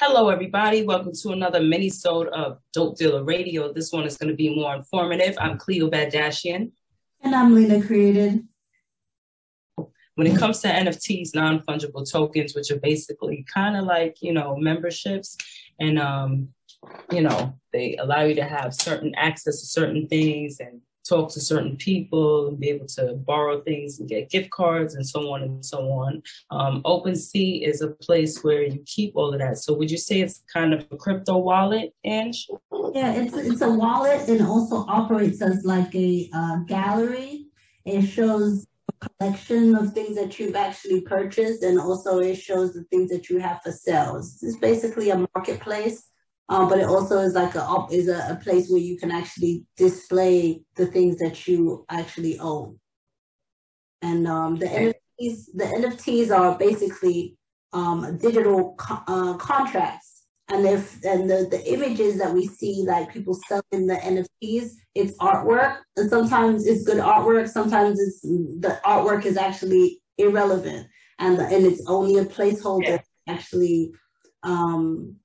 Hello, everybody. Welcome to another mini-sode of Dope Dealer Radio. This one is going to be more informative. I'm Cleo Badashian. And I'm Lena Created. When it comes to NFTs, non-fungible tokens, which are basically kind of like, you know, memberships and, um, you know, they allow you to have certain access to certain things and talk to certain people and be able to borrow things and get gift cards and so on and so on. Um, OpenSea is a place where you keep all of that. So would you say it's kind of a crypto wallet, Ange? Yeah, it's it's a wallet and also operates as like a uh, gallery. It shows a collection of things that you've actually purchased, and also it shows the things that you have for sales. It's basically a marketplace um, but it also is like a is a, a, place where you can actually display the things that you actually own. And um, the NFTs the NFTs are basically um, digital co- uh, contracts. And if and the, the images that we see, like people selling the NFTs, it's artwork. And sometimes it's good artwork. Sometimes it's the artwork is actually irrelevant, and the, and it's only a placeholder. Yeah. Actually, um,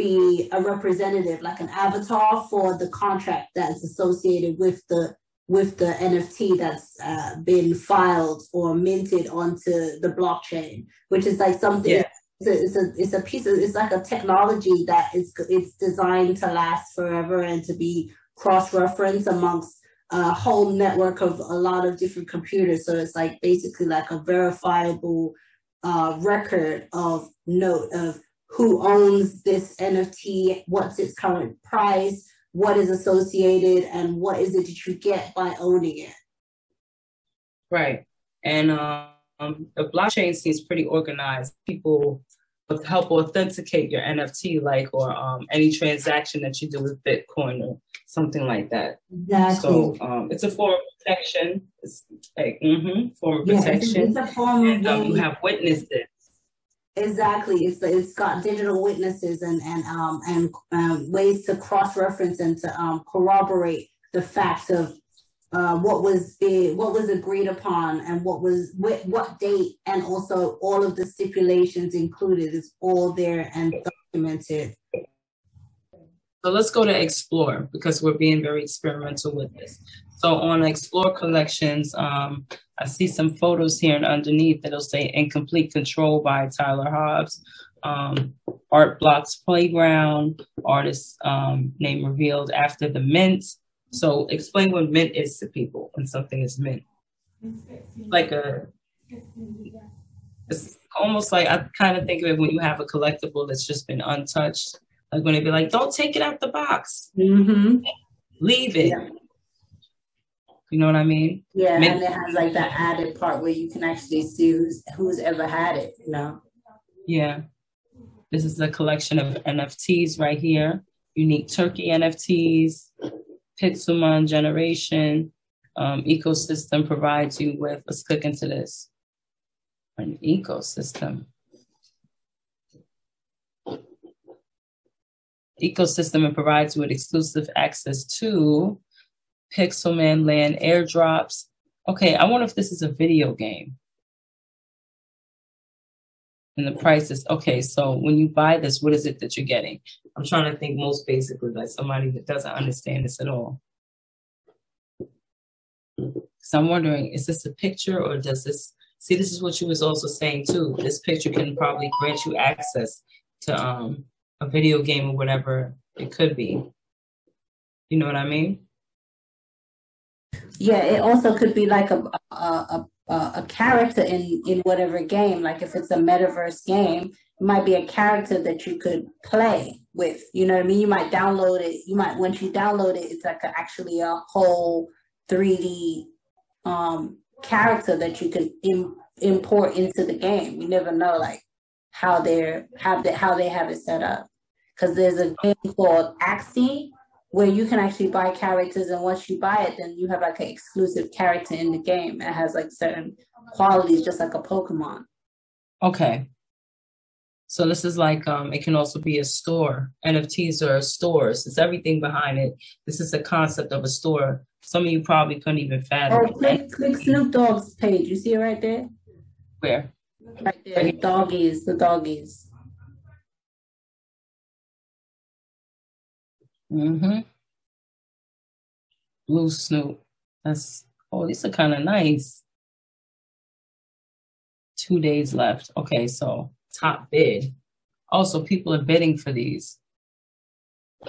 be a representative, like an avatar for the contract that's associated with the with the NFT that's uh, been filed or minted onto the blockchain, which is like something. Yeah. It's, a, it's a it's a piece of it's like a technology that is it's designed to last forever and to be cross referenced amongst a whole network of a lot of different computers. So it's like basically like a verifiable uh, record of note of who owns this NFT, what's its current price, what is associated, and what is it that you get by owning it. Right. And um, the blockchain seems pretty organized. People help authenticate your NFT, like, or um, any transaction that you do with Bitcoin or something like that. Exactly. So um, it's a form of protection. It's like, mm-hmm, form of yeah, protection. It's, it's a form of and, um, you have witnessed it. Exactly. It's it's got digital witnesses and and um and um, ways to cross reference and to um, corroborate the facts of uh, what was the, what was agreed upon and what was what, what date and also all of the stipulations included is all there and documented. So let's go to explore because we're being very experimental with this. So on explore collections, um, I see some photos here and underneath that'll say Incomplete Control by Tyler Hobbs. Um, Art Blocks Playground, artist um, name revealed after the mint. So explain what mint is to people when something is mint. Like a, it's almost like I kind of think of it when you have a collectible that's just been untouched. Like when they be like, don't take it out the box. Mm-hmm. Leave it. Yeah. You know what I mean? Yeah, Maybe. and it has like that added part where you can actually see who's who's ever had it. You know? Yeah. This is a collection of NFTs right here. Unique Turkey NFTs, Pixelmon Generation um, ecosystem provides you with. Let's click into this. An ecosystem. Ecosystem and provides you with exclusive access to Pixelmon Land airdrops. Okay, I wonder if this is a video game. And the price is okay. So when you buy this, what is it that you're getting? I'm trying to think most basically like somebody that doesn't understand this at all. So I'm wondering, is this a picture or does this see this is what you was also saying too. This picture can probably grant you access to um a video game or whatever it could be. You know what I mean? Yeah, it also could be like a a, a, a character in in whatever game. Like if it's a metaverse game, it might be a character that you could play with. You know what I mean? You might download it. You might once you download it, it's like a, actually a whole 3D um, character that you can Im- import into the game. You never know like how they're how they how they have it set up. Because there's a game called Axie where you can actually buy characters and once you buy it then you have like an exclusive character in the game it has like certain qualities just like a pokemon. Okay. So this is like um it can also be a store. Nfts are stores. It's everything behind it. This is the concept of a store. Some of you probably couldn't even fathom oh click, click snoop dogg's page. You see it right there? Where? Right there. Doggies the doggies Mm-hmm. Blue Snoop. That's oh, these are kind of nice. Two days left. Okay, so top bid. Also, people are bidding for these.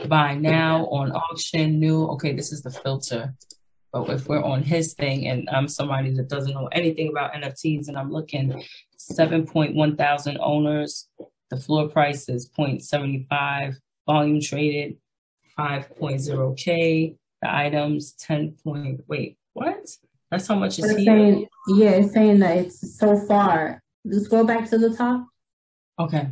Buy now on auction, new. Okay, this is the filter. But if we're on his thing and I'm somebody that doesn't know anything about NFTs and I'm looking 7.1 thousand owners, the floor price is 0.75, volume traded 5.0K, the items 10 point, wait, what? That's how much is It's saying, yeah, it's saying that it's so far. Let's go back to the top. Okay.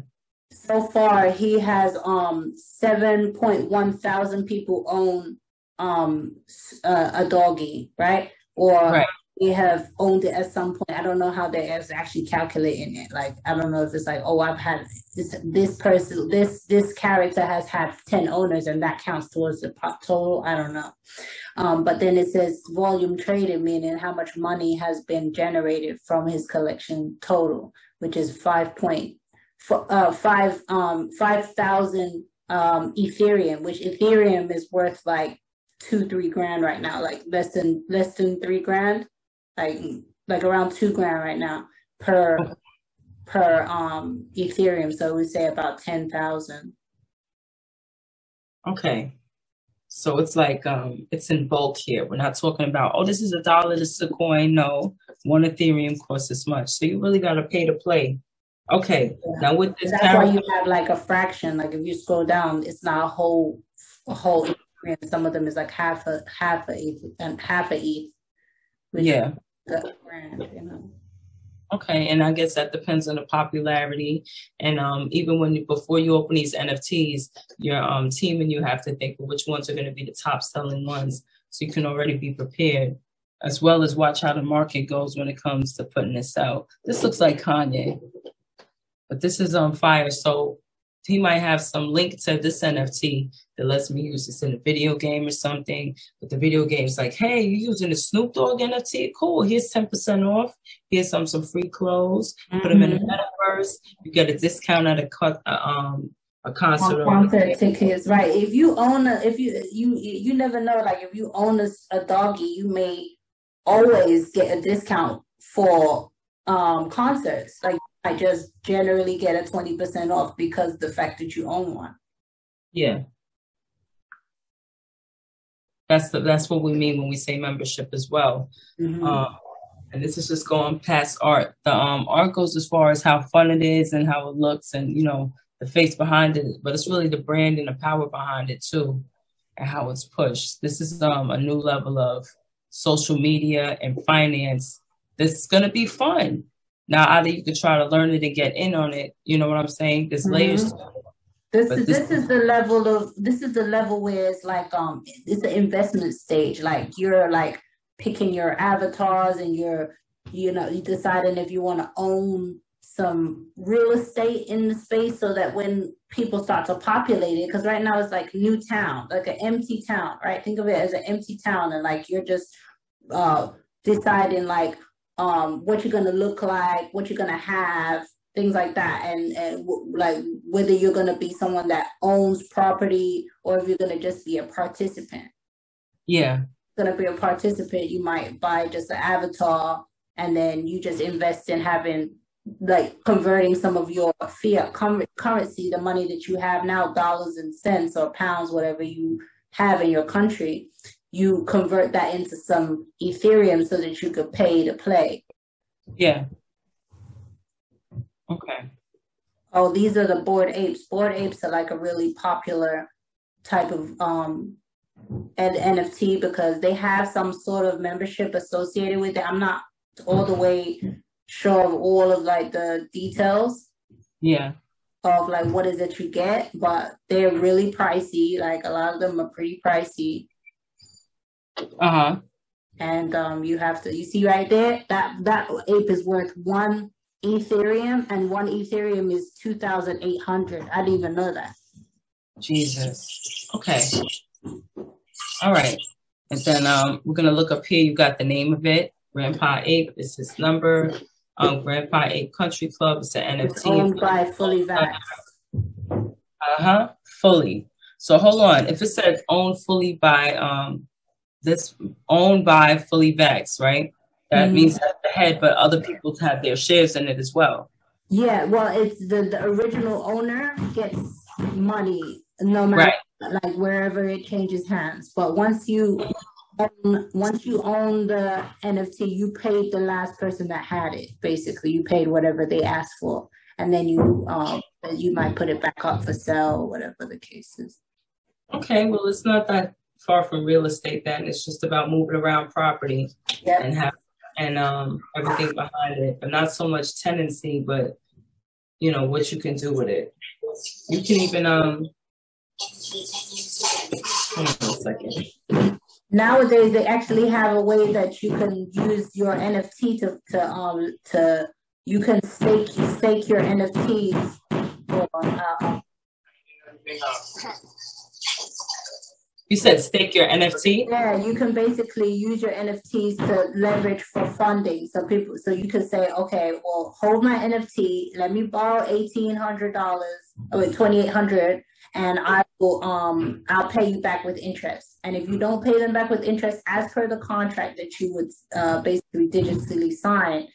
So far, he has um seven point one thousand people own um s- uh, a doggy, right? Or Right. They have owned it at some point. I don't know how they're actually calculating it. Like I don't know if it's like, oh, I've had this this person, this this character has had ten owners, and that counts towards the total. I don't know. Um, but then it says volume traded, meaning how much money has been generated from his collection total, which is five point uh, um five thousand um Ethereum, which Ethereum is worth like two three grand right now, like less than less than three grand, like like around two grand right now per per um Ethereum. So we say about ten thousand. Okay. So it's like um it's in bulk here. We're not talking about, oh, this is a dollar, this is a coin. No, one Ethereum costs this much. So you really gotta pay to play. Okay. Now with this That's why you have like a fraction. Like if you scroll down, it's not a whole a whole Ethereum. Some of them is like half a half a ETH and half a ETH. yeah. Grand, you know. Okay, and I guess that depends on the popularity. And um, even when you, before you open these NFTs, your um, team and you have to think of which ones are going to be the top selling ones, so you can already be prepared, as well as watch how the market goes when it comes to putting this out. This looks like Kanye, but this is on fire. So he might have some link to this NFT that lets me use this in a video game or something. But the video game's like, hey, you're using the Snoop Dogg NFT? Cool. Here's 10% off. Here's some some free clothes. Put them in the metaverse. You get a discount at a cut uh, um a concert. on concert tickets, right? If you own a, if you you you never know, like if you own a, a doggy, you may always get a discount for um concerts. Like I just generally get a twenty percent off because the fact that you own one. Yeah. That's the, that's what we mean when we say membership as well. Mhm. Um, and this is just going past art. The um, art goes as far as how fun it is and how it looks, and you know the face behind it. But it's really the brand and the power behind it too, and how it's pushed. This is um, a new level of social media and finance. This is gonna be fun. Now, either you could try to learn it and get in on it. You know what I'm saying? There's Mhm. layers. This is this- this is the level of this is the level where it's like um it's the investment stage. Like you're like picking your avatars and you're you know you deciding if you want to own some real estate in the space so that when people start to populate it because right now it's like new town like an empty town right think of it as an empty town and like you're just uh deciding like um what you're gonna look like what you're gonna have things like that. And, and w- like whether you're going to be someone that owns property or if you're going to just be a participant. Yeah, going to be a participant you might buy just an avatar and then you just invest in having like converting some of your fiat com- currency the money that you have now dollars and cents or pounds whatever you have in your country you convert that into some ethereum so that you could pay to play yeah. Okay. Oh, these are the Bored Apes. Bored Apes are like a really popular type of um an NFT because they have some sort of membership associated with it. I'm not all the way sure of all of like the details Yeah. of like what is it you get, but they're really pricey. Like a lot of them are pretty pricey. Uh huh. And um you have to you see right there that that ape is worth one Ethereum and one Ethereum is two thousand eight hundred. I didn't even know that. Jesus. Okay. All right. And then um, we're gonna look up here. You got the name of it. Grandpa Ape is his number. Um, Grandpa Ape Country Club It's NFT. owned by Fully Vaxxed. Uh huh. Fully. So hold on. If it says owned fully by um this owned by fully vax, right? That mm-hmm. means at the head, but other people have their shares in it as well. Yeah, well, it's the, the original owner gets money no matter right. like wherever it changes hands. But once you own, once you own the NFT, you paid the last person that had it. Basically, you paid whatever they asked for, and then you um you might put it back up for sale, whatever the case is. Okay, well, it's not that far from real estate. Then it's just about moving around property yep. and have and um everything behind it, but not so much tenancy, but you know what you can do with it. You can even um. Hold on a second nowadays they actually have a way that you can use your NFT to to um to you can stake stake your NFTs for uh, you said stake your NFT? Yeah, you can basically use your NFTs to leverage for funding. So people, so you can say, okay, well, hold my NFT. Let me borrow eighteen hundred dollars, or twenty eight hundred, and I will um I'll pay you back with interest. And if you don't pay them back with interest as per the contract that you would uh, basically digitally sign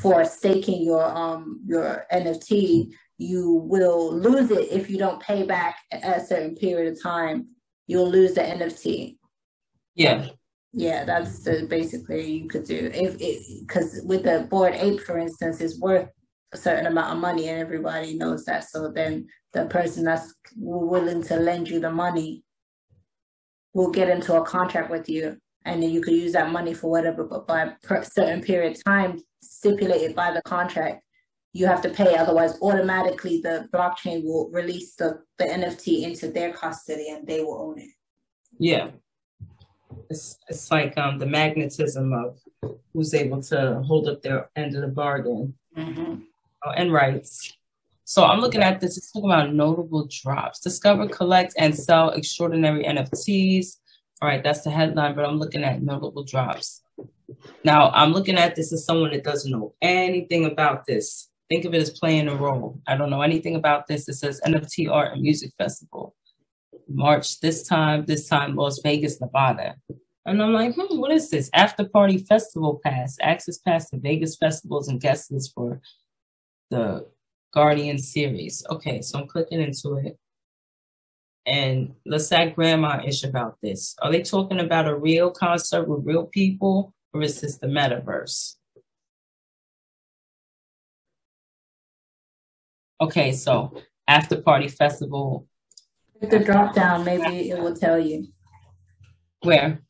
for staking your um your NFT, you will lose it if you don't pay back a certain period of time. You'll lose the NFT. Yeah. Yeah, that's the basically you could do if it because with the Bored Ape, for instance, is worth a certain amount of money and everybody knows that. So then the person that's willing to lend you the money will get into a contract with you and then you could use that money for whatever, but by a certain period of time stipulated by the contract, you have to pay. Otherwise, automatically the blockchain will release the, the NFT into their custody and they will own it. Yeah. It's, it's like um, the magnetism of who's able to hold up their end of the bargain. Mm-hmm oh, and rights. So I'm looking at this. It's talking about notable drops. Discover, collect, and sell extraordinary NFTs. All right, that's the headline, but I'm looking at notable drops. Now, I'm looking at this as someone that doesn't know anything about this. Think of it as playing a role. I don't know anything about this. It says NFT Art and Music Festival. March this time, this time, Las Vegas, Nevada. And I'm like, hmm, what is this? After Party Festival Pass, access pass to Vegas festivals and guest list for the Guardian series. Okay, so I'm clicking into it. And let's say grandma ish about this. Are they talking about a real concert with real people, or is this the metaverse? Okay, so after party festival. The drop down, maybe it will tell you. Where?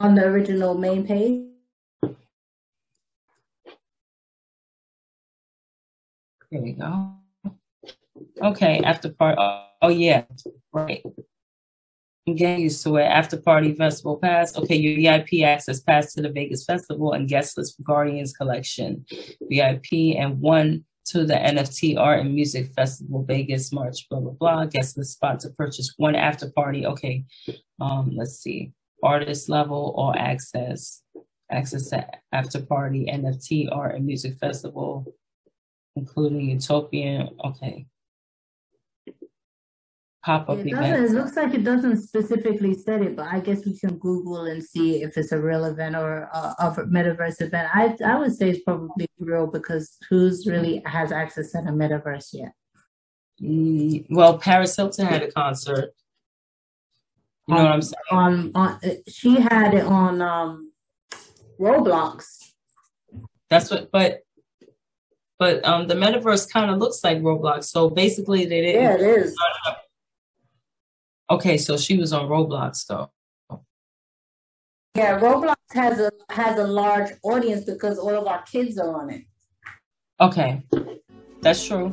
On the original main page. There we go. Okay, after party. Oh, oh, yeah, right. I'm getting used to it. After party festival pass. Okay, your VIP access pass to the Vegas festival and guest list for Guardians collection. VIP and one to the NFT art and music festival Vegas March. Blah blah blah. Guest the spot to purchase one after party. Okay, um, let's see. Artist level or access. Access to after party NFT art and music festival including utopian. Okay. Pop up it It looks like it doesn't specifically set it, but I guess we can Google and see if it's a real event or a, a metaverse event. I I would say it's probably real because who's really has access to the metaverse yet? Mm, well, Paris Hilton had a concert. You know what I'm saying? On, on she had it on um Roblox. That's what, but but um, the metaverse kind of looks like Roblox. So basically, they didn't. Yeah, it is. Okay, so she was on Roblox though. Yeah, Roblox has a has a large audience because all of our kids are on it. Okay, that's true.